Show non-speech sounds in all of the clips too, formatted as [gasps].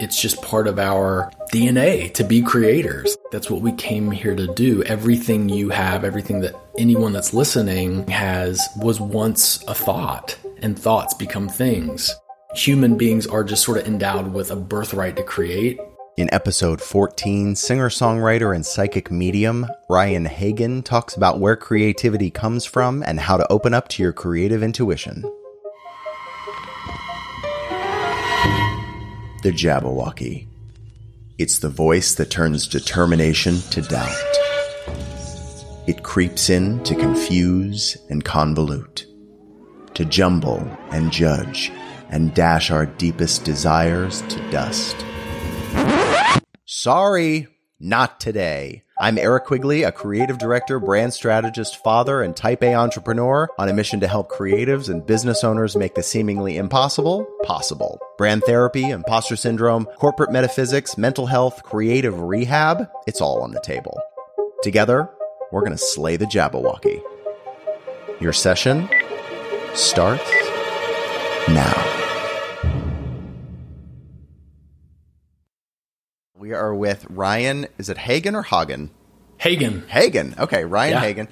It's just part of our DNA to be creators. That's what we came here to do. Everything you have, everything that anyone that's listening has, was once a thought, and thoughts become things. Human beings are just sort of endowed with a birthright to create. In episode 14, singer songwriter and psychic medium Ryan Hagan talks about where creativity comes from and how to open up to your creative intuition. The Jabberwocky. It's the voice that turns determination to doubt. It creeps in to confuse and convolute, to jumble and judge, and dash our deepest desires to dust. Sorry, not today. I'm Eric Quigley, a creative director, brand strategist, father, and type A entrepreneur on a mission to help creatives and business owners make the seemingly impossible possible. Brand therapy, imposter syndrome, corporate metaphysics, mental health, creative rehab, it's all on the table. Together, we're going to slay the Jabberwocky. Your session starts now. We are with Ryan. Is it Hagan or Hagen? Hagen. Hagen. Okay, Ryan Yeah. Hagen.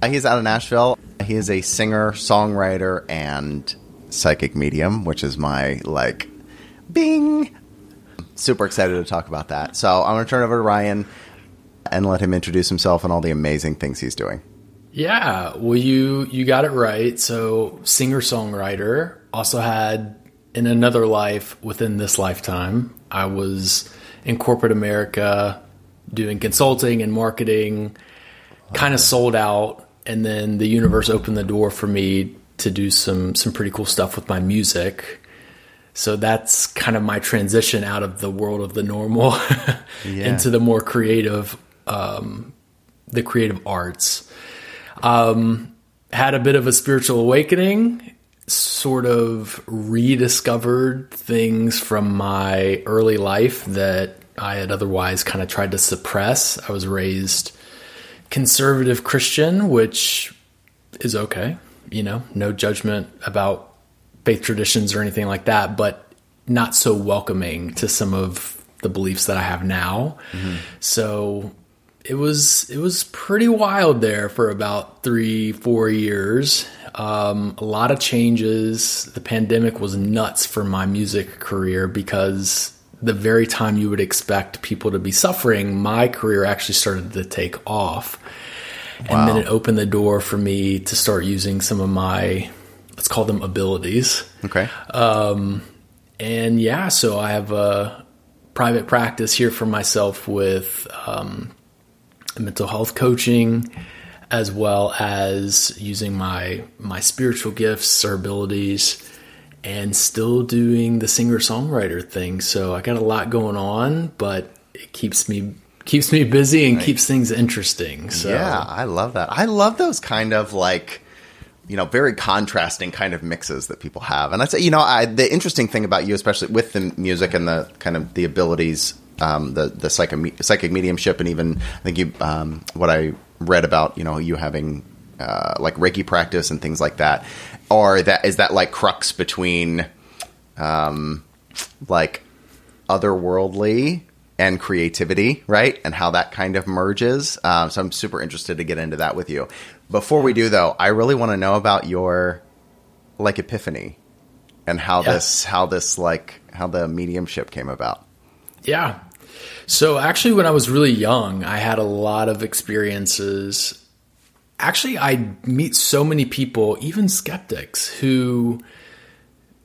Uh, He's out of Nashville. He is a singer, songwriter, and psychic medium, which is my like bing. Super excited to talk about that. So I'm going to turn it over to Ryan and let him introduce himself and all the amazing things he's doing. Yeah, well, you you got it right. So, singer songwriter. Also had in another life within this lifetime, I was in corporate America doing consulting and marketing. Kind of sold out, and then the universe opened the door for me to do some some pretty cool stuff with my music. So that's kind of my transition out of the world of the normal [laughs] into the more creative, um, the creative arts um, had a bit of a spiritual awakening, sort of rediscovered things from my early life that I had otherwise kind of tried to suppress. I was raised conservative Christian, which is okay, you know, no judgment about faith traditions or anything like that, but not so welcoming to some of the beliefs that I have now. Mm-hmm. So it was it was pretty wild there for about three four years. Um, a lot of changes. The pandemic was nuts for my music career because the very time you would expect people to be suffering, my career actually started to take off. And then it opened the door for me to start using some of my, let's call them abilities. Okay. And yeah, so I have a private practice here for myself with um, mental health coaching, as well as using my my spiritual gifts or abilities, and still doing the singer songwriter thing. So I got a lot going on, but it keeps me keeps me busy and keeps things interesting. So Yeah, I love that. I love those kind of like you know very contrasting kind of mixes that people have. And I say, you know, I, the interesting thing about you, especially with the music and the kind of the abilities, um, the the psychic psychic mediumship, and even I think you um, what I read about, you know, you having uh, like Reiki practice and things like that, or that is that like crux between um, like otherworldly and creativity, right? And how that kind of merges. Um, so I'm super interested to get into that with you. Before we do, though, I really want to know about your like epiphany and how Yeah. this, how this like how the mediumship came about. Yeah. So actually, when I was really young, I had a lot of experiences. Actually, I meet so many people, even skeptics, who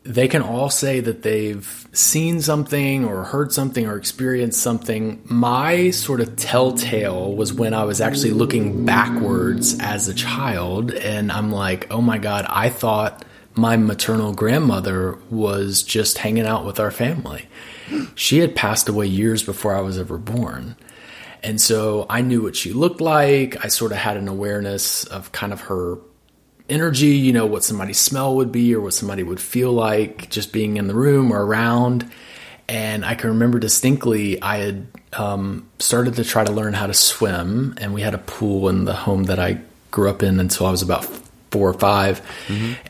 they can all say that they've seen something or heard something or experienced something. My sort of telltale was when I was actually looking backwards as a child, and I'm like, oh my God, I thought my maternal grandmother was just hanging out with our family. She had passed away years before I was ever born. And so I knew what she looked like. I sort of had an awareness of kind of her energy, you know, what somebody's smell would be or what somebody would feel like just being in the room or around. And I can remember distinctly, I had um, started to try to learn how to swim, and we had a pool in the home that I grew up in until I was about four or 5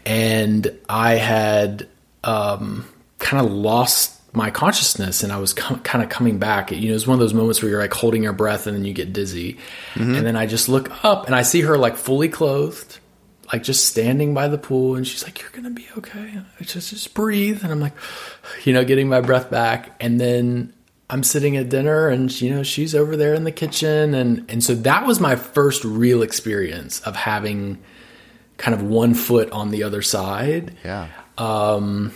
And I had um, kind of lost my consciousness and I was com- kind of coming back. You know, it's one of those moments where you're like holding your breath and then you get dizzy. Mm-hmm. And then I just look up and I see her like fully clothed, like just standing by the pool. And she's like, You're going to be okay. I just, just breathe. And I'm like, [sighs] you know, getting my breath back. And then I'm sitting at dinner and, you know, she's over there in the kitchen. And, and so that was my first real experience of having kind of one foot on the other side Yeah. Um,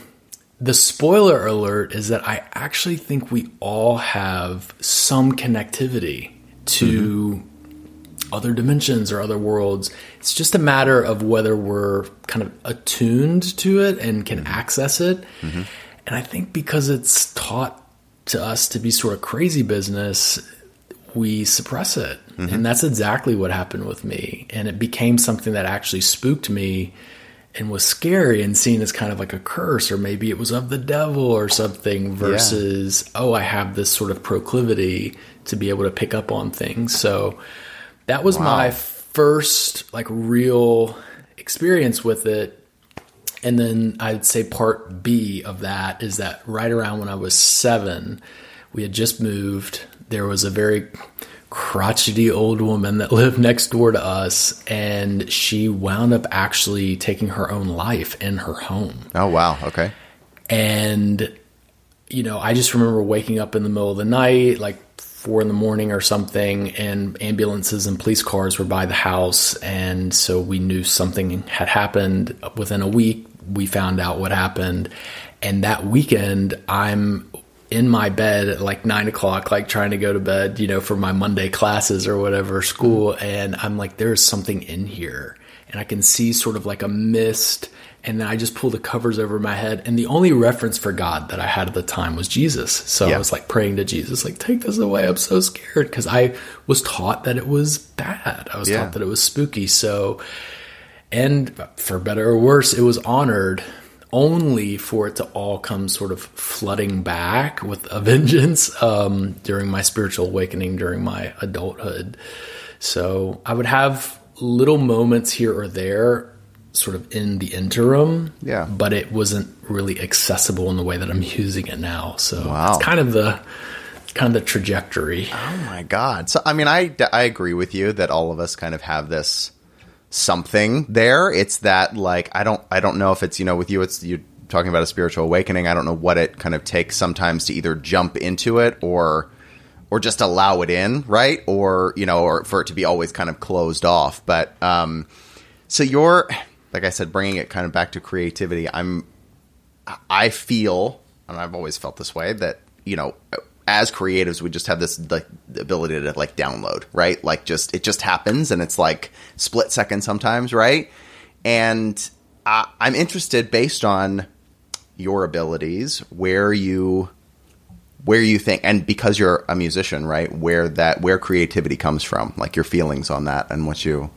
the spoiler alert is that I actually think we all have some connectivity to mm-hmm. other dimensions or other worlds. It's just a matter of whether we're kind of attuned to it and can mm-hmm. access it. Mm-hmm. And I think because it's taught to us to be sort of crazy business, we suppress it. And that's exactly what happened with me. And it became something that actually spooked me and was scary and seen as kind of like a curse, or maybe it was of the devil or something, versus, oh, I have this sort of proclivity to be able to pick up on things. So that was my first like real experience with it. And then I'd say part B of that is that right around when I was seven, we had just moved. There was a very crotchety old woman that [laughs] lived next door to us, and she wound up actually taking her own life in her home. Oh wow. Okay. And, you know, I just remember waking up in the middle of the night, like four in the morning or something, and ambulances and police cars were by the house. And so we knew something had happened. Within a week, we found out what happened. And that weekend, I'm in my bed at like nine o'clock, like trying to go to bed, you know, for my Monday classes or whatever school. And I'm like, there's something in here. And I can see sort of like a mist. And then I just pull the covers over my head. And the only reference for God that I had at the time was Jesus. So Yeah. I was like praying to Jesus, like, take this away. I'm so scared. Cause I was taught that it was bad. I was Yeah. taught that it was spooky. So, and for better or worse, it was honored only for it to all come sort of flooding back with a [laughs] vengeance um, during my spiritual awakening during my adulthood. So I would have little moments here or there sort of in the interim. Yeah. But it wasn't really accessible in the way that I'm [laughs] using it now. So Wow. it's kind of the kind of the trajectory. Oh my god. So I mean, I I agree with you that all of us kind of have this something there. It's that like I don't I don't know if it's you know with you it's you talking about a spiritual awakening. I don't know what it kind of takes sometimes to either jump into it or or just allow it in, right? Or you know, or for it to be always kind of closed off. But um, so you're like I said, bringing it kind of back to creativity. I'm I feel, and I've always felt this way, that you know, as creatives, we just have this like ability to like download, right? Like just it just happens, and it's like split second sometimes, right? And I, I'm interested based on your abilities, where you where you think and because you're a musician right where that where creativity comes from like your feelings on that and what you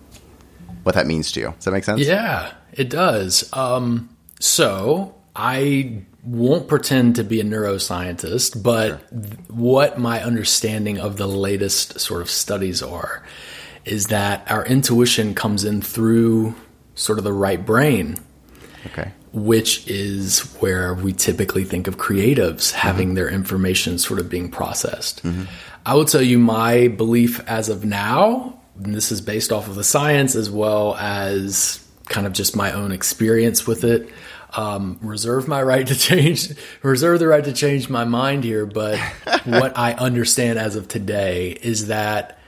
what that means to you does that make sense Yeah, it does. Um, so I won't pretend to be a neuroscientist, but th- what my understanding of the latest sort of studies are is that our intuition comes in through sort of the right brain, okay which is where we typically think of creatives mm-hmm. having their information sort of being processed. Mm-hmm. I will tell you my belief as of now, and this is based off of the science as well as kind of just my own experience with it. Um, reserve my right to change, reserve the right to change my mind here. But what I understand as of today is that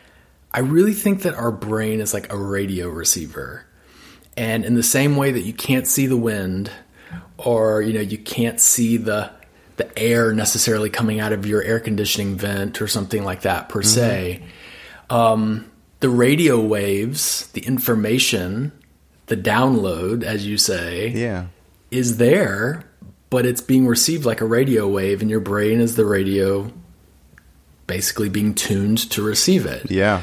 I really think that our brain is like a radio receiver. And in the same way that you can't see the wind or you know you can't see the the air necessarily coming out of your air conditioning vent or something like that per se, um, the radio waves, the information, the download, as you say, yeah is there, but it's being received like a radio wave, and your brain is the radio basically being tuned to receive it. yeah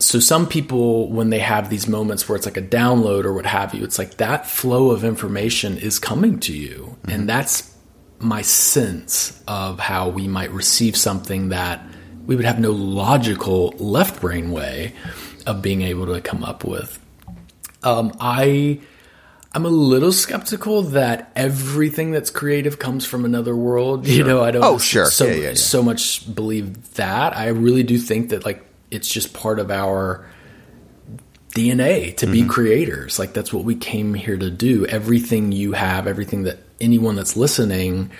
So some people, when they have these moments where it's like a download or what have you, it's like that flow of information is coming to you, and that's my sense of how we might receive something that we would have no logical left brain way of being able to come up with. Um, I I'm a little skeptical that everything that's creative comes from another world. You know, I don't Oh, sure. so, Yeah, yeah, yeah. so much believe that. I really do think that like it's just part of our DNA to Mm-hmm. be creators. Like that's what we came here to do. Everything you have, everything that anyone that's listening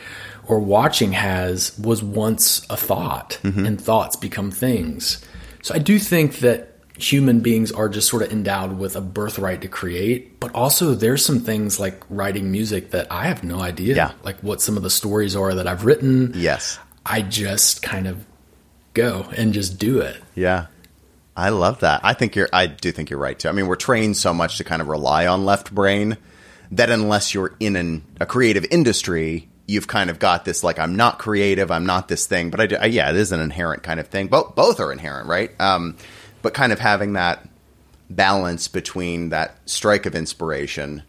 or watching has was once a thought Mm-hmm. and thoughts become things. So I do think that human beings are just sort of endowed with a birthright to create, but also there's some things like writing music that I have no idea Yeah. like what some of the stories are that I've written. Yes. I just kind of go and just do it. Yeah. I love that. I think you're I do think you're right too. I mean, we're trained so much to kind of rely on left brain that unless you're in an, a creative industry, you've kind of got this like I'm not creative, I'm not this thing, but I, do, I yeah, it is an inherent kind of thing. Both both are inherent, right? Um, but kind of having that balance between that strike of inspiration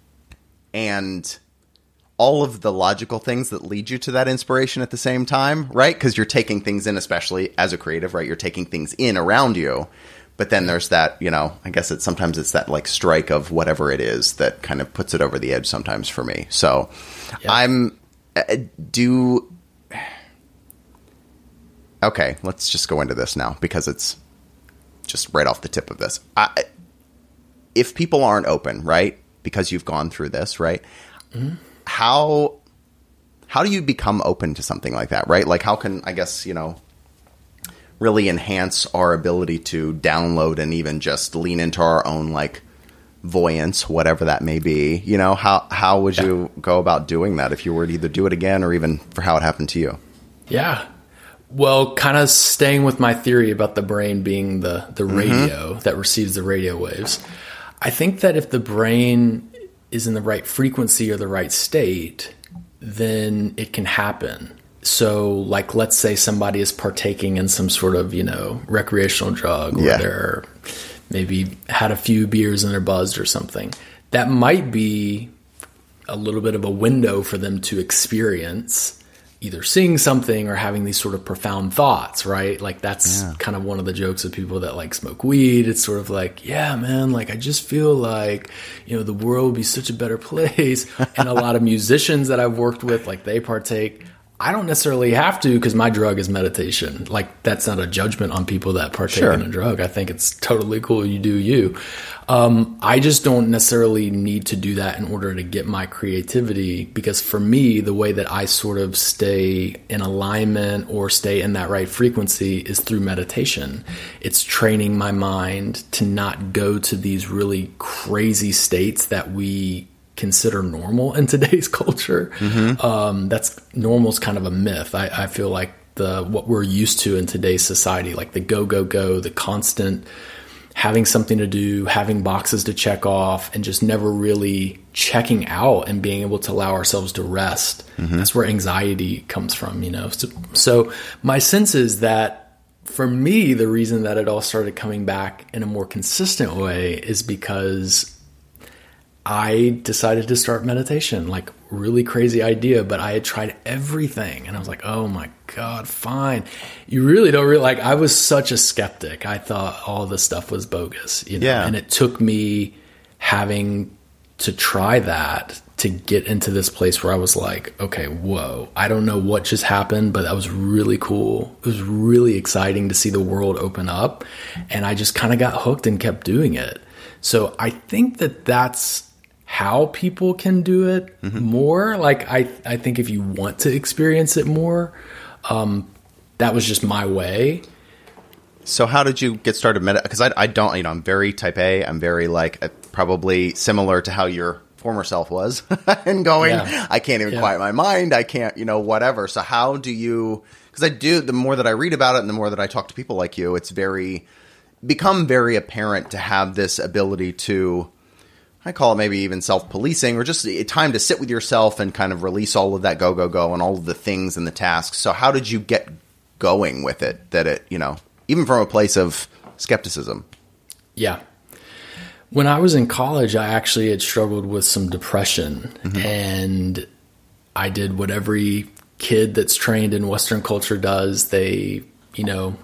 and all of the logical things that lead you to that inspiration at the same time, right? Because you're taking things in, especially as a creative, right? You're taking things in around you. But then there's that, you know, I guess it's sometimes it's that like strike of whatever it is that kind of puts it over the edge sometimes for me. So Yeah. I'm uh, do okay. Let's just go into this now because it's just right off the tip of this. I, if people aren't open, right, because you've gone through this, right? How how do you become open to something like that, right? Like how can I guess you know really enhance our ability to download and even just lean into our own like voyance, whatever that may be. You know, how how would you go about doing that if you were to either do it again or even for how it happened to you? Yeah. Well, kind of staying with my theory about the brain being the the mm-hmm. radio that receives the radio waves. I think that if the brain is in the right frequency or the right state, then it can happen. So, like, let's say somebody is partaking in some sort of, you know, recreational drug, or Yeah. they're maybe had a few beers and they're buzzed or something. That might be a little bit of a window for them to experience either seeing something or having these sort of profound thoughts, right? Like that's kind of one of the jokes of people that like smoke weed. It's sort of like, yeah, man, like I just feel like, you know, the world would be such a better [laughs] place. and a lot of musicians that I've worked with, like they partake. I don't necessarily have to because my drug is meditation. Like that's not a judgment on people that partake Sure. in a drug. I think it's totally cool. You do you. Um, I just don't necessarily need to do that in order to get my creativity because for me, the way that I sort of stay in alignment or stay in that right frequency is through meditation. It's training my mind to not go to these really crazy states that we consider normal in today's [laughs] culture. Um, that's normal is kind of a myth. I, I feel like the what we're used to in today's society, like the go go go, the constant having something to do, having boxes to check off, and just never really checking out and being able to allow ourselves to rest. That's where anxiety comes from, you know. So, so my sense is that for me, the reason that it all started coming back in a more consistent way is because I decided to start meditation. Like, really crazy idea, but I had tried everything and I was like, oh my God, fine. You really don't really like, I was such a skeptic. I thought all this stuff was bogus, you know, Yeah. and it took me having to try that to get into this place where I was like, okay, whoa, I don't know what just happened, but that was really cool. It was really exciting to see the world open up. And I just kind of got hooked and kept doing it. So I think that that's how people can do it more. Like, I, I think if you want to experience it more, um, that was just my way. So how did you get started? Med- because I, I don't, you know, I'm very type A. I'm very like uh, probably similar to how your former self was, [laughs] and going, Yeah. I can't even Yeah. quiet my mind. I can't, you know, whatever. So how do you? Because I do. The more that I read about it, and the more that I talk to people like you, it's very become very apparent to have this ability to. I call it maybe even self policing or just time to sit with yourself and kind of release all of that go, go, go and all of the things and the tasks. So, how did you get going with it that it, you know, even from a place of skepticism? Yeah. When I was in college, I actually had struggled with some depression, mm-hmm. and I did what every kid that's trained in Western culture does. They, you know,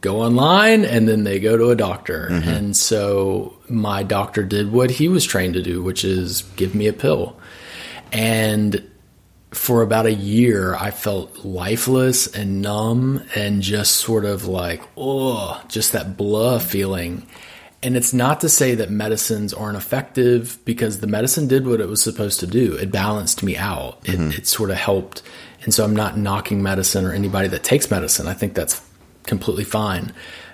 go online and then they go to a doctor. Mm-hmm. And so my doctor did what he was trained to do, which is give me a pill. And for about a year, I felt lifeless and numb and just sort of like, oh, just that blah feeling. And it's not to say that medicines aren't effective because the medicine did what it was supposed to do. It balanced me out. It, mm-hmm. it sort of helped. And so I'm not knocking medicine or anybody that takes medicine. I think that's completely fine.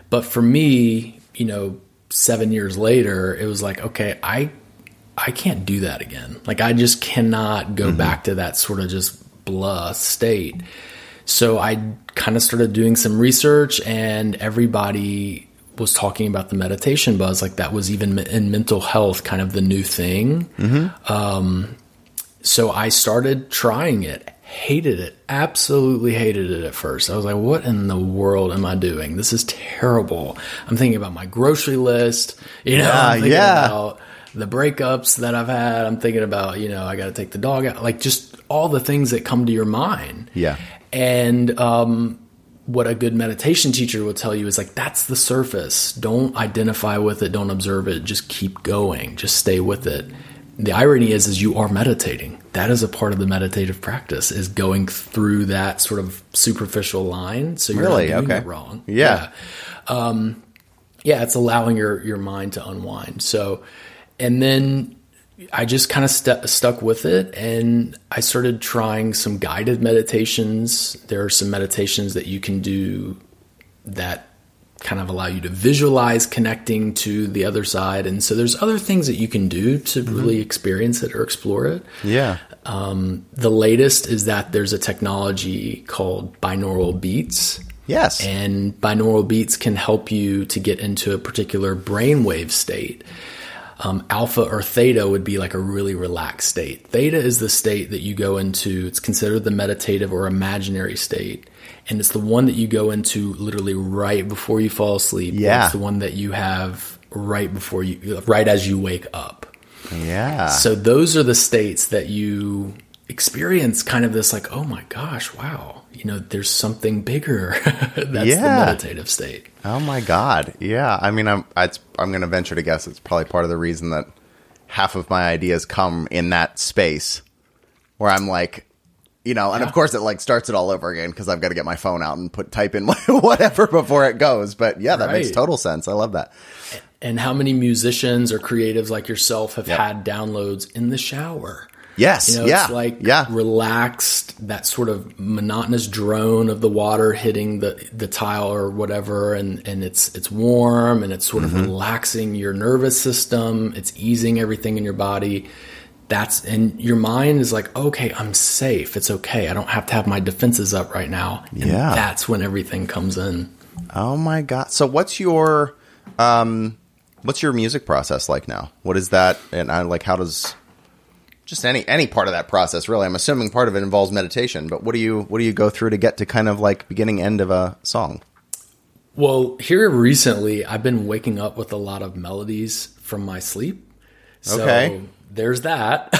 But for me, you know, seven years later, it was like, okay, I I can't do that again. Like I just cannot go back to that sort of just blah state. So I kind of started doing some research and everybody was talking about the meditation buzz like that was even in mental health kind of the new thing. Um, so I started trying it. Hated it. Absolutely hated it at first. I was like, what in the world am I doing? This is terrible. I'm thinking about my grocery list. You know, Yeah, I'm thinking yeah. about the breakups that I've had. I'm thinking about, you know, I got to take the dog out. Like just all the things that come to your mind. Yeah. And um, what a good meditation teacher will tell you is like, that's the surface. Don't identify with it. Don't observe it. Just keep going. Just stay with it. The irony is, is you are meditating. That is a part of the meditative practice is going through that sort of superficial line. So you're Really? not doing Okay. it wrong. Yeah. Um, yeah, it's allowing your your mind to unwind. So, and then I just kind of st- stuck with it, and I started trying some guided meditations. There are some meditations that you can do that kind of allow you to visualize connecting to the other side, and so there's other things that you can do to really experience it or explore it. Yeah. The latest is that there's a technology called binaural beats. Yes. And binaural beats can help you to get into a particular brainwave state. Um, alpha or theta would be like a really relaxed state. Theta is the state that you go into, it's considered the meditative or imaginary state. And it's the one that you go into literally right before you fall asleep. Yeah. It's the one that you have right before you, right as you wake up. yeah. So those are the states that you experience kind of this like, oh my gosh, wow, you know, there's something bigger. [laughs] That's Yeah. the meditative state. Oh my god. Yeah. I mean, I'm I, I'm going to venture to guess it's probably part of the reason that half of my ideas come in that space where I'm like, you know, and of course it like starts it all over again because I've got to get my phone out and put type in [laughs] whatever before it goes. But yeah, that makes total sense. I love that. And how many musicians or creatives like yourself have Yep. had downloads in the shower? Yes. You know, yeah. it's like yeah. relaxed, that sort of monotonous drone of the water hitting the, the tile or whatever, and, and it's it's warm and it's sort Mm-hmm. of relaxing your nervous system. It's easing everything in your body. That's and your mind is like, okay, I'm safe. It's okay. I don't have to have my defenses up right now. And Yeah. that's when everything comes in. Oh my god! So what's your um, what's your music process like now? What is that? And I like how does just any any part of that process really? I'm assuming part of it involves meditation, but what do you what do you go through to get to kind of like beginning end of a song? Well, here recently, I've been waking up with a lot of melodies from my sleep. So Okay. There's that.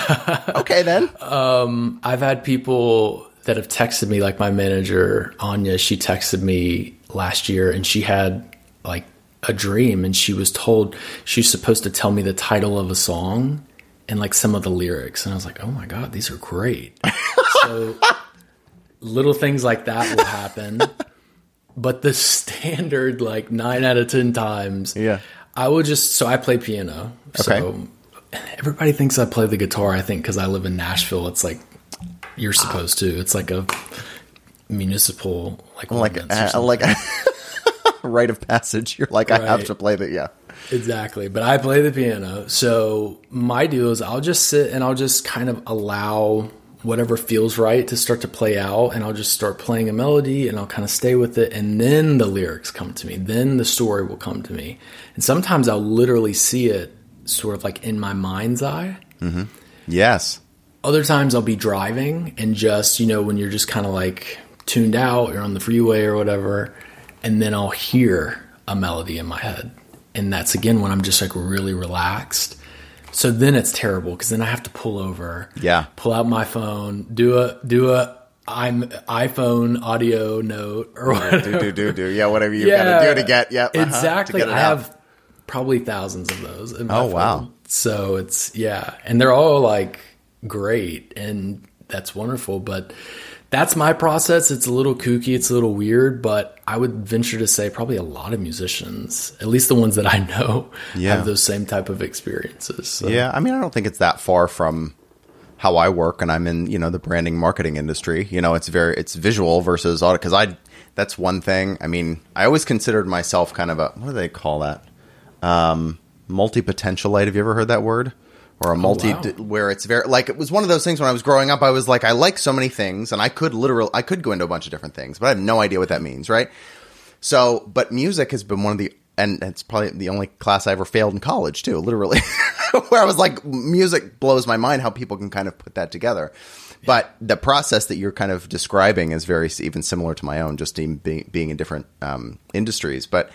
[laughs] Okay, then. Um, I've had people that have texted me, like my manager, Anya, she texted me last year and she had like a dream and she was told she's supposed to tell me the title of a song and like some of the lyrics. And I was like, oh my God, these are great. [laughs] so little things like that will happen. But the standard, like nine out of 10 times, Yeah. I would just, so I play piano. So Okay. Everybody thinks I play the guitar. I think because I live in Nashville, it's like you're supposed to. It's like a municipal, like, like uh, like a [laughs] rite of passage. You're like I have to play the yeah. Exactly. But I play the piano. So my deal is I'll just sit and I'll just kind of allow whatever feels right to start to play out. And I'll just start playing a melody and I'll kind of stay with it. And then the lyrics come to me. Then the story will come to me. And sometimes I'll literally see it sort of like in my mind's eye. Yes. Other times I'll be driving and just, you know, when you're just kind of like tuned out, you're on the freeway or whatever, and then I'll hear a melody in my head. And that's again when I'm just like really relaxed. So then it's terrible because then I have to pull over, Yeah. pull out my phone, do a do a I'm iPhone audio note or whatever. do do do do yeah whatever you got to do to get yeah uh-huh, exactly. to get I out. have probably thousands of those. Oh, wow. So it's yeah, and they're all like great, and that's wonderful. But that's my process. It's a little kooky. It's a little weird, but I would venture to say probably a lot of musicians, at least the ones that I know, Yeah. have those same type of experiences. So. Yeah, I mean, I don't think it's that far from how I work, and I'm in you know the branding marketing industry. You know, it's very it's visual versus audio because I that's one thing. I mean, I always considered myself kind of a what do they call that? Um, multi potentialite. Have you ever heard that word? Or a multi, wow. where it's very like it was one of those things when I was growing up. I was like, I like so many things, and I could literally, I could go into a bunch of different things, but I have no idea what that means, right? So, but music has been one of the, and it's probably the only class I ever failed in college too, literally, [laughs] where I was like, music blows my mind how people can kind of put that together. But the process that you're kind of describing is very even similar to my own, just in being, being in different um, industries. But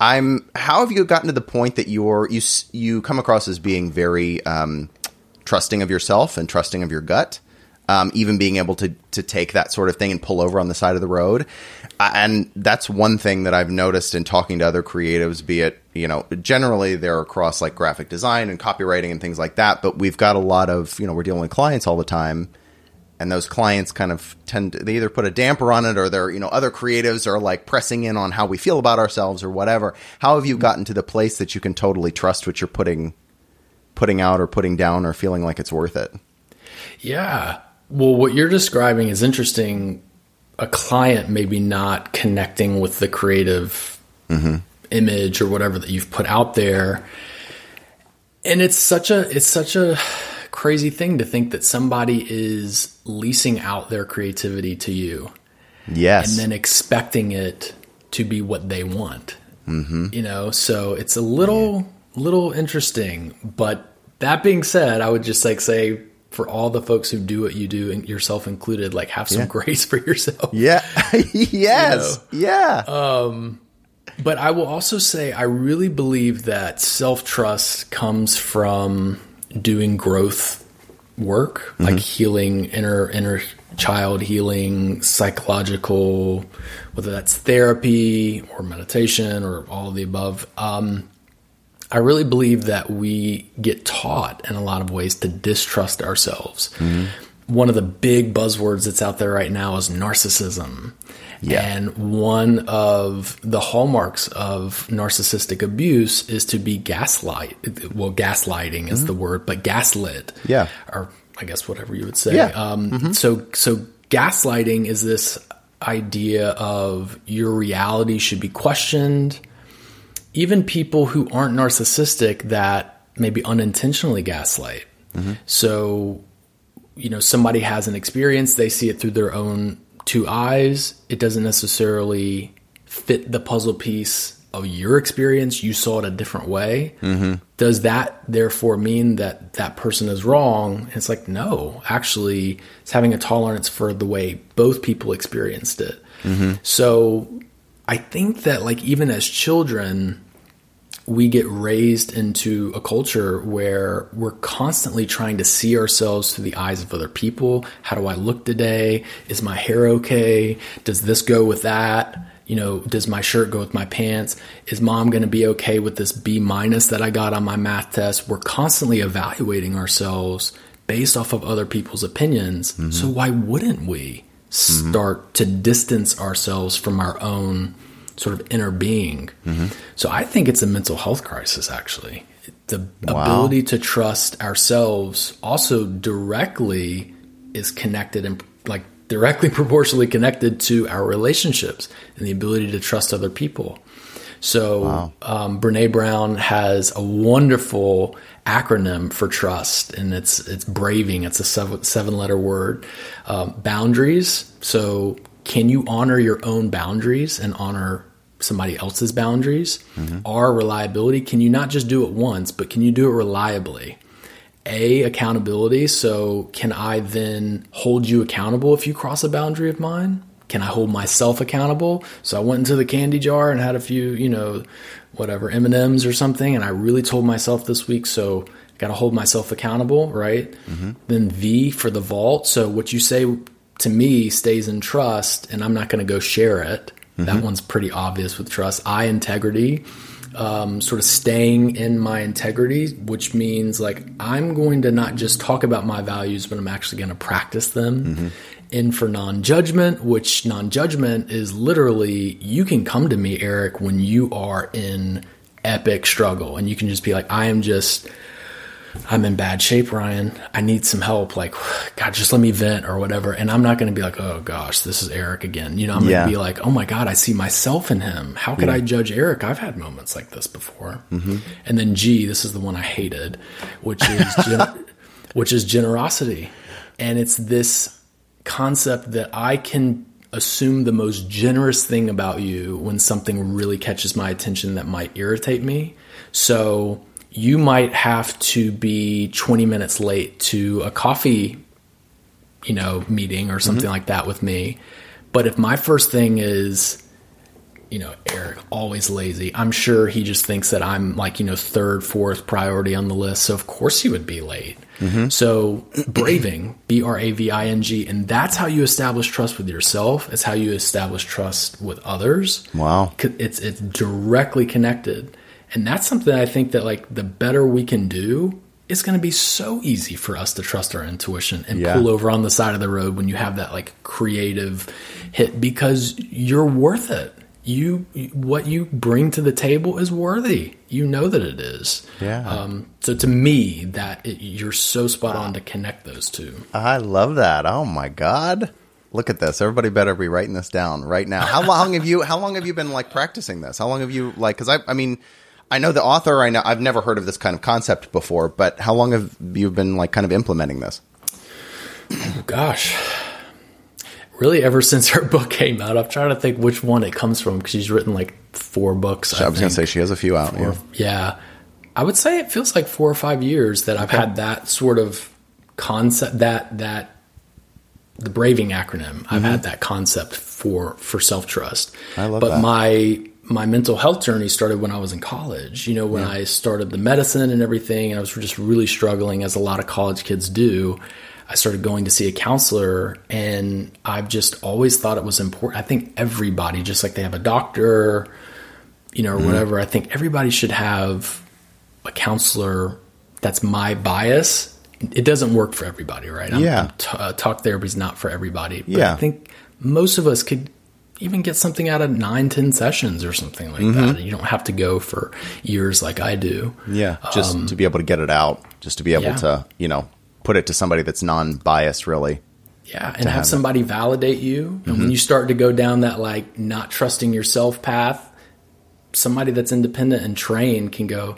I'm, how have you gotten to the point that you're, you, you come across as being very um, trusting of yourself and trusting of your gut? um, even being able to to take that sort of thing and pull over on the side of the road. And that's one thing that I've noticed in talking to other creatives, be it, you know, generally they're across like graphic design and copywriting and things like that. But we've got a lot of, you know, we're dealing with clients all the time. And those clients kind of tend to, they either put a damper on it or they're, you know, other creatives are like pressing in on how we feel about ourselves or whatever. How have you gotten to the place that you can totally trust what you're putting, putting out or putting down or feeling like it's worth it? Yeah. Well, what you're describing is interesting. A client maybe not connecting with the creative mm-hmm. image or whatever that you've put out there. And it's such a it's such a crazy thing to think that somebody is leasing out their creativity to you Yes. and then expecting it to be what they want. Mm-hmm. You know, so it's a little little interesting. But that being said, I would just like say for all the folks who do what you do, and yourself included, like have some Yeah. grace for yourself. Yeah. [laughs] yes. Yeah. Um but I will also say I really believe that self trust comes from doing growth work, like healing inner inner child healing, psychological, whether that's therapy or meditation or all of the above. Um, I really believe that we get taught in a lot of ways to distrust ourselves. One of the big buzzwords that's out there right now is narcissism. Yeah. And one of the hallmarks of narcissistic abuse is to be gaslight. Well, gaslighting is mm-hmm. the word, but gaslit. Yeah. Or I guess whatever you would say. Yeah. Um, mm-hmm. So, so gaslighting is this idea of your reality should be questioned. Even people who aren't narcissistic that maybe unintentionally gaslight. Mm-hmm. So, you know, somebody has an experience, they see it through their own two eyes. It doesn't necessarily fit the puzzle piece of your experience. You saw it a different way. Mm-hmm. Does that therefore mean that that person is wrong? It's like, no, actually, it's having a tolerance for the way both people experienced it. Mm-hmm. So I think that, like, even as children, we get raised into a culture where we're constantly trying to see ourselves through the eyes of other people. How do I look today? Is my hair okay? Does this go with that? You know, does my shirt go with my pants? Is mom going to be okay with this B minus that I got on my math test? We're constantly evaluating ourselves based off of other people's opinions. Mm-hmm. So why wouldn't we mm-hmm. start to distance ourselves from our own sort of inner being. So I think it's a mental health crisis, actually. The ability to trust ourselves also directly is connected and like directly [laughs] proportionally connected to our relationships and the ability to trust other people. So um, Brené Brown has a wonderful acronym for trust, and it's it's braving. It's a seven, seven letter word. Um, boundaries. So can you honor your own boundaries and honor somebody else's boundaries? Mm-hmm. Our reliability. Can you not just do it once, but can you do it reliably? A accountability. So can I then hold you accountable if you cross a boundary of mine? Can I hold myself accountable? So I went into the candy jar and had a few, you know, whatever M and M's or something, and I really told myself this week. So I got to hold myself accountable, right? Mm-hmm. Then V for the vault. So what you say to me stays in trust and I'm not going to go share it. That one's pretty obvious with trust. I integrity, um, sort of staying in my integrity, which means like I'm going to not just talk about my values, but I'm actually going to practice them. In for non judgment, which non judgment is literally you can come to me, Eric, when you are in epic struggle and you can just be like, I am just I'm in bad shape, Ryan. I need some help. Like, God, just let me vent or whatever. And I'm not going to be like, oh gosh, this is Eric again. You know, I'm Yeah. going to be like, oh my God, I see myself in him. How could I judge Eric? I've had moments like this before. Mm-hmm. And then G, this is the one I hated, which is [laughs] gen- which is generosity, and it's this concept that I can assume the most generous thing about you when something really catches my attention that might irritate me. So you might have to be 20 minutes late to a coffee, you know, meeting or something mm-hmm. like that with me. But if my first thing is, you know, Eric, always lazy. I'm sure he just thinks that I'm like, you know, third, fourth priority on the list. So of course he would be late. Mm-hmm. So braving, [clears throat] B R A V I N G, and that's how you establish trust with yourself. It's how you establish trust with others. Wow. It's it's directly connected, and that's something I think that like the better we can do, it's going to be so easy for us to trust our intuition and Yeah. pull over on the side of the road when you have that like creative hit because you're worth it. You what you bring to the table is worthy. You know that it is. Yeah. Um, so to me, that it, you're so spot on to connect those two. I love that. Oh my god. Look at this. Everybody better be writing this down right now. How long have you how long have you been like practicing this? How long have you like cuz I I mean I know the author I know I've never heard of this kind of concept before, but how long have you been like kind of implementing this? Gosh, really, ever since her [laughs] book came out, I'm trying to think which one it comes from because she's written like four books. I was going to say she has a few out. Or- Yeah. yeah. I would say it feels like four or five years that I've had that sort of concept that that the braving acronym. I've had that concept for for self trust. Mm-hmm. I love but that. my my mental health journey started when I was in college. You know, when I started the medicine and everything, and I was just really struggling, as a lot of college kids do. I started going to see a counselor, and I've just always thought it was important. I think everybody, just like they have a doctor, you know, or Mm-hmm. whatever, I think everybody should have a counselor that's my bias. It doesn't work for everybody, right? I'm- Yeah. I'm t- uh, talk therapy is not for everybody. But Yeah. I think most of us could even get something out of nine, ten sessions or something like Mm-hmm. that. You don't have to go for years like I do. Yeah, just to be able to get it out, just to be able Um, yeah. to, you know, put it to somebody that's non-biased really. Yeah, and have have it. somebody validate you. And when you start to go down that like not trusting yourself path, somebody that's independent and trained can go,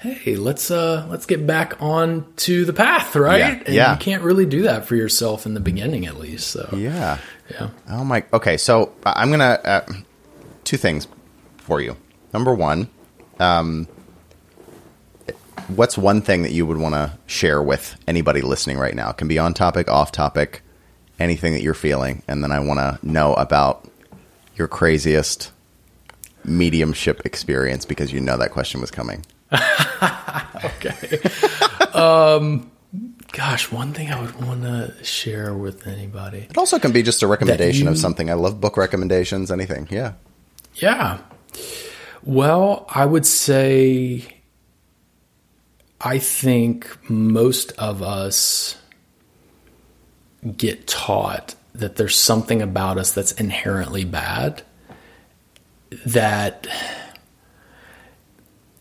"Hey, let's uh let's get back on to the path, right?" Yeah, And yeah. you can't really do that for yourself in the beginning at least. So, Yeah. Yeah. Oh my. Okay, so I'm gonna uh, two things for you. Number one, um, what's one thing that you would want to share with anybody listening right now? It can be on topic, off topic, anything that you're feeling, and then I want to know about your craziest mediumship experience because you know that question was coming. [laughs] Okay. [laughs] um gosh, one thing I would want to share with anybody. It also can be just a recommendation of something. I love book recommendations, anything. Yeah. Yeah. Well, I would say I think most of us get taught that there's something about us that's inherently bad that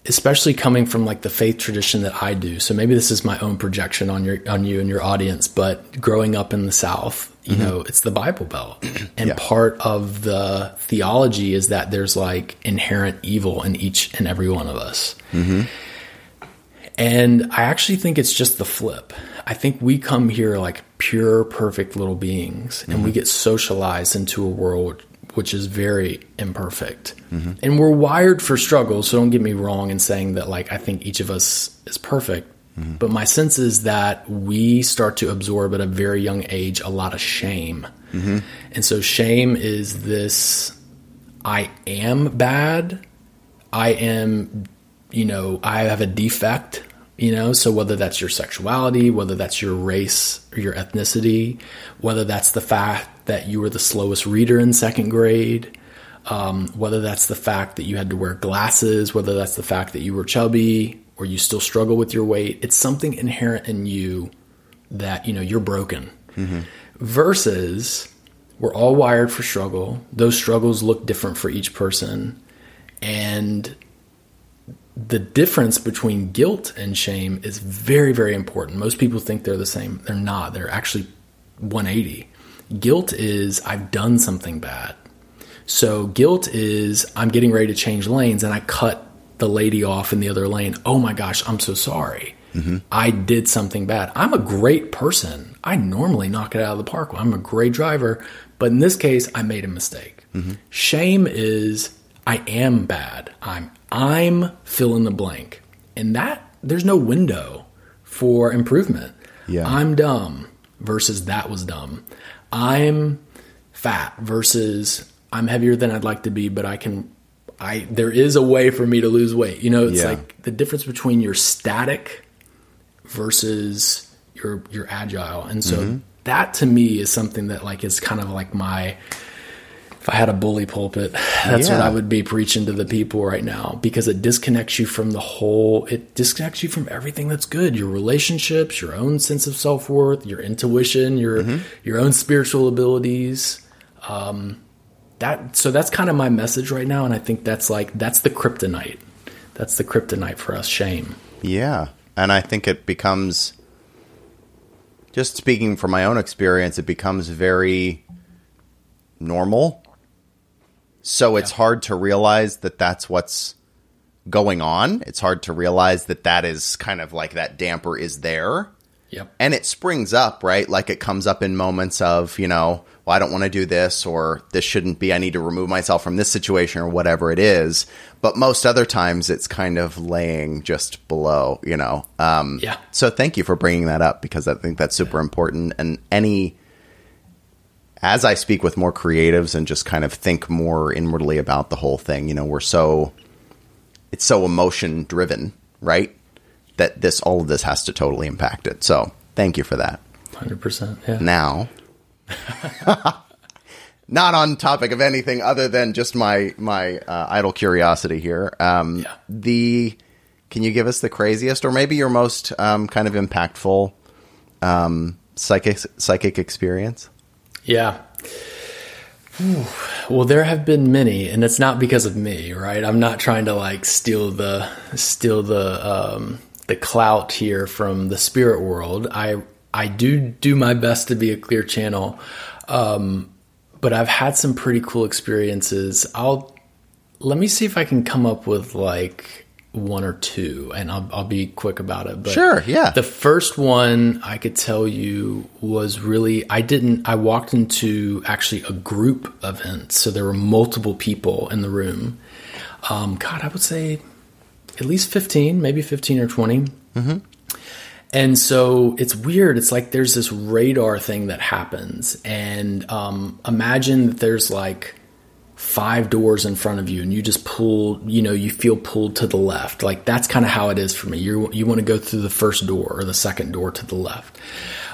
especially coming from like the faith tradition that I do. So maybe this is my own projection on your on you and your audience, but growing up in the South, you mm-hmm. know, it's the Bible Belt. [clears throat] And Yeah. part of the theology is that there's like inherent evil in each and every one of us. Mm-hmm. And I actually think it's just the flip. I think we come here like pure, perfect little beings, and we mm-hmm. get socialized into a world which is very imperfect. And we're wired for struggle, so don't get me wrong in saying that like I think each of us is perfect. But my sense is that we start to absorb at a very young age a lot of shame. And so shame is this I am bad. I am, you know, I have a defect. You know, so whether that's your sexuality, whether that's your race or your ethnicity, whether that's the fact that you were the slowest reader in second grade, um, whether that's the fact that you had to wear glasses, whether that's the fact that you were chubby or you still struggle with your weight, it's something inherent in you that, you know, you're broken. Mm-hmm. Versus we're all wired for struggle. Those struggles look different for each person. And the difference between guilt and shame is very, very important. Most people think they're the same. They're not. They're actually 180. Guilt is I've done something bad. So guilt is I'm getting ready to change lanes and I cut the lady off in the other lane. Oh my gosh, I'm so sorry. Mm-hmm. I did something bad. I'm a great person. I normally knock it out of the park. I'm a great driver, but in this case, I made a mistake. Mm-hmm. Shame is I am bad. I'm I'm fill in the blank. And that there's no window for improvement. Yeah. I'm dumb versus that was dumb. I'm fat versus I'm heavier than I'd like to be, but I can I there is a way for me to lose weight. You know, it's yeah. like the difference between your static versus your your agile. And so mm-hmm. that to me is something that like is kind of like my if I had a bully pulpit, that's yeah. what I would be preaching to the people right now because it disconnects you from the whole, it disconnects you from everything that's good your relationships, your own sense of self worth, your intuition, your, mm-hmm. your own spiritual abilities. Um, that, so that's kind of my message right now. And I think that's like, that's the kryptonite. That's the kryptonite for us, shame. Yeah. And I think it becomes, just speaking from my own experience, it becomes very normal so it's yeah. hard to realize that that's what's going on. It's hard to realize that that is kind of like that damper is there. Yep. And it springs up, right? Like it comes up in moments of, you know, well, I don't want to do this or this shouldn't be. I need to remove myself from this situation or whatever it is. But most other times it's kind of laying just below, you know? Um, yeah. So thank you for bringing that up because I think that's super important. And any as I speak with more creatives and just kind of think more inwardly about the whole thing, you know, we're so it's so emotion driven, right? That this all of this has to totally impact it. So thank you for that. Hundred percent. Yeah. Now, [laughs] not on topic of anything other than just my my uh, idle curiosity here. Um, yeah. The can you give us the craziest or maybe your most um, kind of impactful um, psychic psychic experience? Yeah. Well, there have been many, and it's not because of me, right? I'm not trying to like steal the steal the um, the clout here from the spirit world. I I do do my best to be a clear channel, um, but I've had some pretty cool experiences. I'll let me see if I can come up with like one or two, and I'll, I'll be quick about it. But sure, yeah. The first one I could tell you was really I didn't. I walked into actually a group event, so there were multiple people in the room. Um, God, I would say at least fifteen, maybe fifteen or 20 mm-hmm. And so it's weird. It's like there's this radar thing that happens, and um, imagine that there's like five doors in front of you and you just pull you know you feel pulled to the left. Like that's kind of how it is for me. You you want to go through the first door or the second door to the left.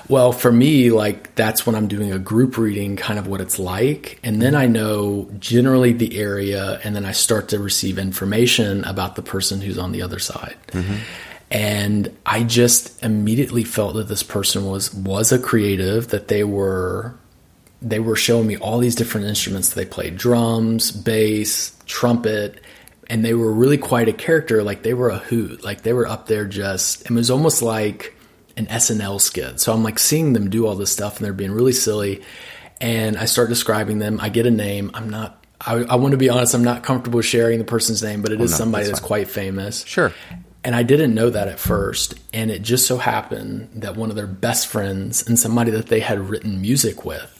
Well for me like that's when i'm doing a group reading kind of what it's like. And then i know generally the area and then i start to receive information about the person who's on the other side. Mm-hmm. and i just immediately felt that this person was was a creative that they were they were showing me all these different instruments they played drums, bass, trumpet, and they were really quite a character. Like they were a hoot. Like they were up there just, it was almost like an SNL skit. So I'm like seeing them do all this stuff and they're being really silly. And I start describing them. I get a name. I'm not, I, I want to be honest, I'm not comfortable sharing the person's name, but it oh, is no, somebody that's, that's quite famous. Sure. And I didn't know that at first. And it just so happened that one of their best friends and somebody that they had written music with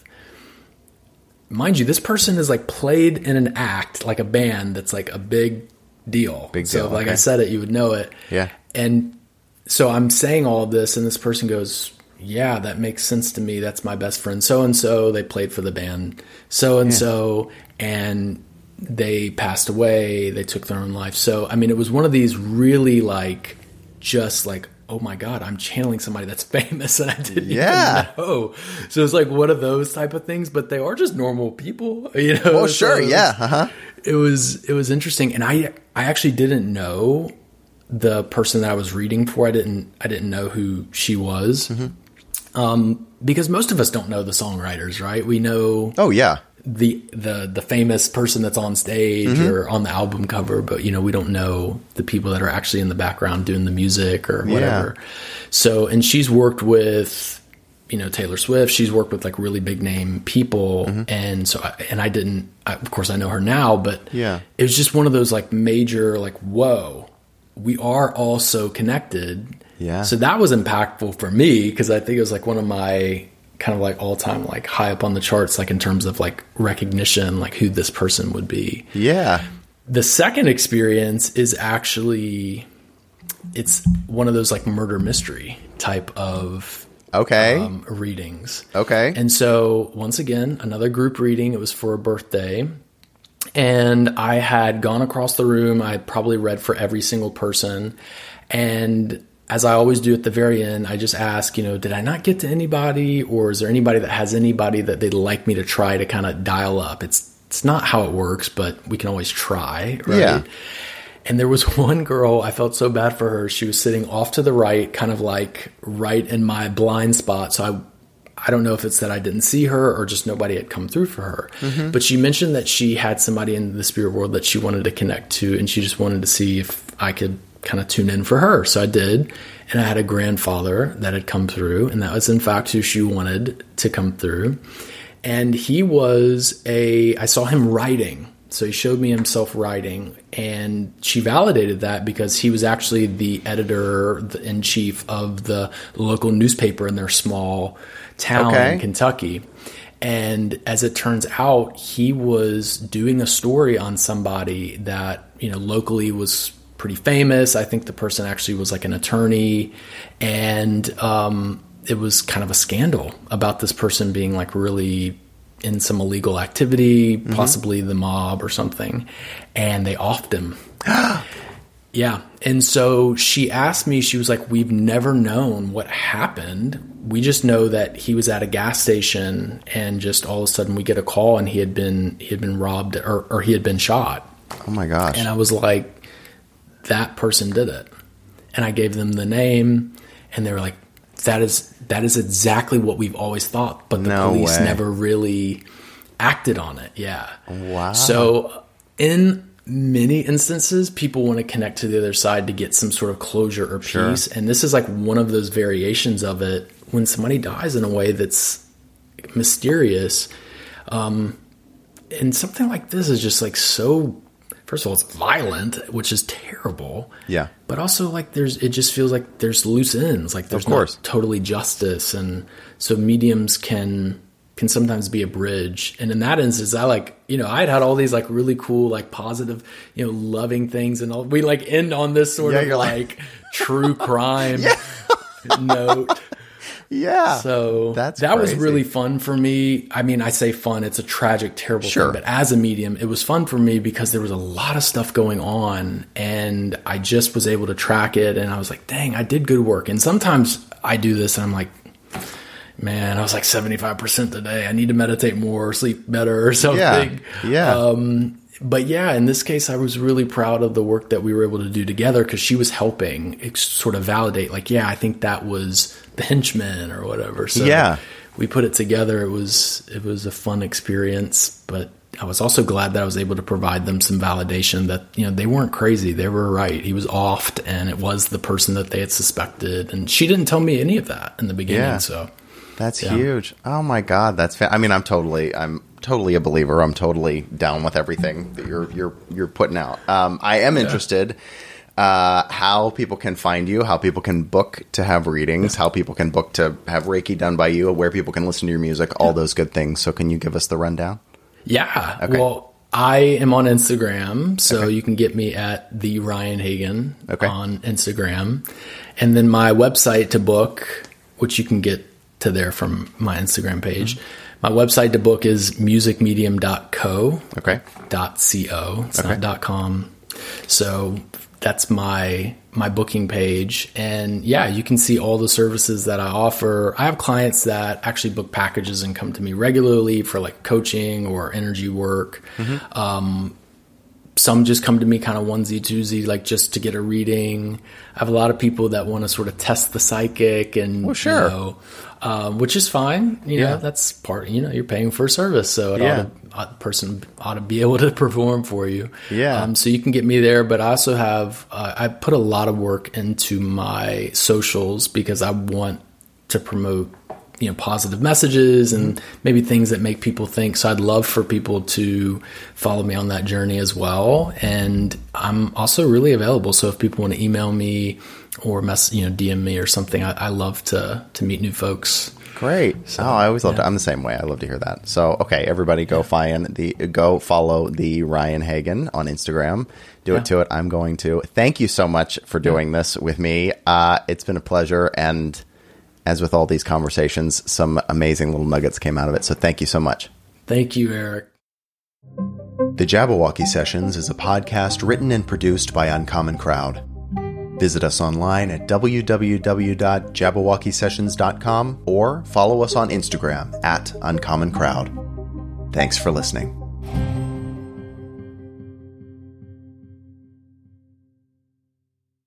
mind you, this person is like played in an act like a band that's like a big deal. Big deal. So, like okay. I said it, you would know it. Yeah. And so I'm saying all of this, and this person goes, "Yeah, that makes sense to me. That's my best friend, so and so. They played for the band, so and so, and they passed away. They took their own life. So I mean, it was one of these really like, just like oh my god, I'm channeling somebody that's [laughs] famous, and I didn't Yeah. even know. So it's like one of those type of things, but they are just normal people, [laughs] you know. Oh, So sure. was- Yeah. Uh-huh. it was it was interesting and i i actually didn't know the person that i was reading for i didn't i didn't know who she was Mm-hmm. um because most of us don't know the songwriters right we know Oh, yeah. The the the famous person that's on stage Mm-hmm. or on the album cover but you know we don't know the people that are actually in the background doing the music or whatever so and she's worked with you know Taylor Swift she's worked with like really big name people Mm-hmm. and so I, and I didn't I, of course I know her now but Yeah. it was just one of those like major like whoa we are all so connected Yeah. so that was impactful for me because I think it was like one of my kind of like all time like high up on the charts, like in terms of like recognition, like who this person would be. Yeah. The second experience is actually it's one of those like murder mystery type of Okay. um, readings. okay. And so, once again, another group reading. It was for a birthday. And I had gone across the room. I probably read for every single person. And as I always do at the very end, I just ask, you know, did I not get to anybody? Or is there anybody that has anybody that they'd like me to try to kind of dial up? It's, it's not how it works, but we can always try, right? Yeah. And there was [laughs] one girl, I felt so bad for her. She was sitting off to the right, kind of like right in my blind spot. So I I don't know if it's that I didn't see her or just nobody had come through for her. Mm-hmm. But she mentioned that she had somebody in the spirit world that she wanted to connect to and she just wanted to see if I could kind of tune in for her. So I did. And I had a grandfather that had come through and that was in fact who she wanted to come through. And he was a I saw him writing so he showed me himself writing, and she validated that because he was actually the editor in chief of the local newspaper in their small town Okay. in Kentucky. And as it turns out, he was doing a story on somebody that, you know, locally was pretty famous. I think the person actually was like an attorney. And um, it was kind of a scandal about this person being like really in some illegal activity, possibly the mob or something. And they offed him. [gasps] Yeah. And so she asked me, she was like, We've never known what happened. We just know that he was at a gas station and just all of a sudden we get a call and he had been he had been robbed or, or he had been shot. oh my gosh. And I was like, That person did it. And I gave them the name and they were like, That is that is exactly what we've always thought, but the No police way. never really acted on it. Yeah. Wow. So, in many instances, people want to connect to the other side to get some sort of closure or peace. And this is like one of those variations of it when somebody dies in a way that's mysterious. Um, and something like this is just like so. First of all, it's violent, which is terrible. Yeah. But also, like, there's it just feels like there's loose ends. Like, there's course. not totally justice, and so mediums can can sometimes be a bridge. And in that instance, I like you know I had had all these like really cool like positive you know loving things, and all we like end on this sort Yeah, of like, like- true crime [laughs] note. Yeah. So That's that was really fun for me. I mean, I say fun; it's a tragic, terrible Sure. thing. But as a medium, it was fun for me because there was a lot of stuff going on, and I just was able to track it. And I was like, "Dang, I did good work." And sometimes I do this, and I'm like, "Man, I was like 75 percent today. I need to meditate more, sleep better, or [laughs] something." Yeah. Um, but yeah, in this case, I was really proud of the work that we were able to do together because she was helping sort of validate, like, yeah, I think that was the henchman or whatever. So Yeah. we put it together. It was it was a fun experience, but I was also glad that I was able to provide them some validation that you know they weren't crazy. They were right. He was offed, and it was the person that they had suspected. And she didn't tell me any of that in the beginning. Yeah. So That's Yeah. huge. Oh my god, that's. Fa- I mean, I'm totally, I'm totally a believer. I'm totally down with everything that you're you're you're putting out. Um, I am interested. Uh, how people can find you, how people can book to have readings, how people can book to have Reiki done by you, where people can listen to your music, all those good things. So, can you give us the rundown? Yeah. Okay. Well, I am on Instagram, so you can get me at the Ryan Hagan Okay. on Instagram, and then my website to book, which you can get to there from my Instagram page. My website to book is musicmedium.co. Okay. Dot co. It's Okay. not dot com. So that's my my booking page and yeah you can see all the services that i offer i have clients that actually book packages and come to me regularly for like coaching or energy work mm-hmm. um, some just come to me kind of onesie twosie like just to get a reading i have a lot of people that want to sort of test the psychic and well, sure. you know, um, which is fine you yeah. know that's part you know you're paying for a service so it yeah. ought to a person ought to be [laughs] able to perform for you. Yeah. Um, so you can get me there, but I also have uh, I put a lot of work into my socials because I want to promote you know positive messages and mm-hmm. maybe things that make people think. So I'd love for people to follow me on that journey as well. And I'm also really available. So if people want to email me or mess you know DM me or something, I, I love to to meet new folks. Great. So, oh, I always love yeah. to. I'm the same way. I love to hear that. So, okay, everybody, go yeah. find the go follow the Ryan Hagan on Instagram. Do yeah. it to it. I'm going to. Thank you so much for doing this with me. Uh, it's been a pleasure, and as with all these conversations, some amazing little nuggets came out of it. So, thank you so much. Thank you, Eric. The Jabberwocky Sessions is a podcast written and produced by Uncommon Crowd. Visit us online at www.jabberwockysessions.com or follow us on Instagram at Uncommon Crowd. Thanks for listening.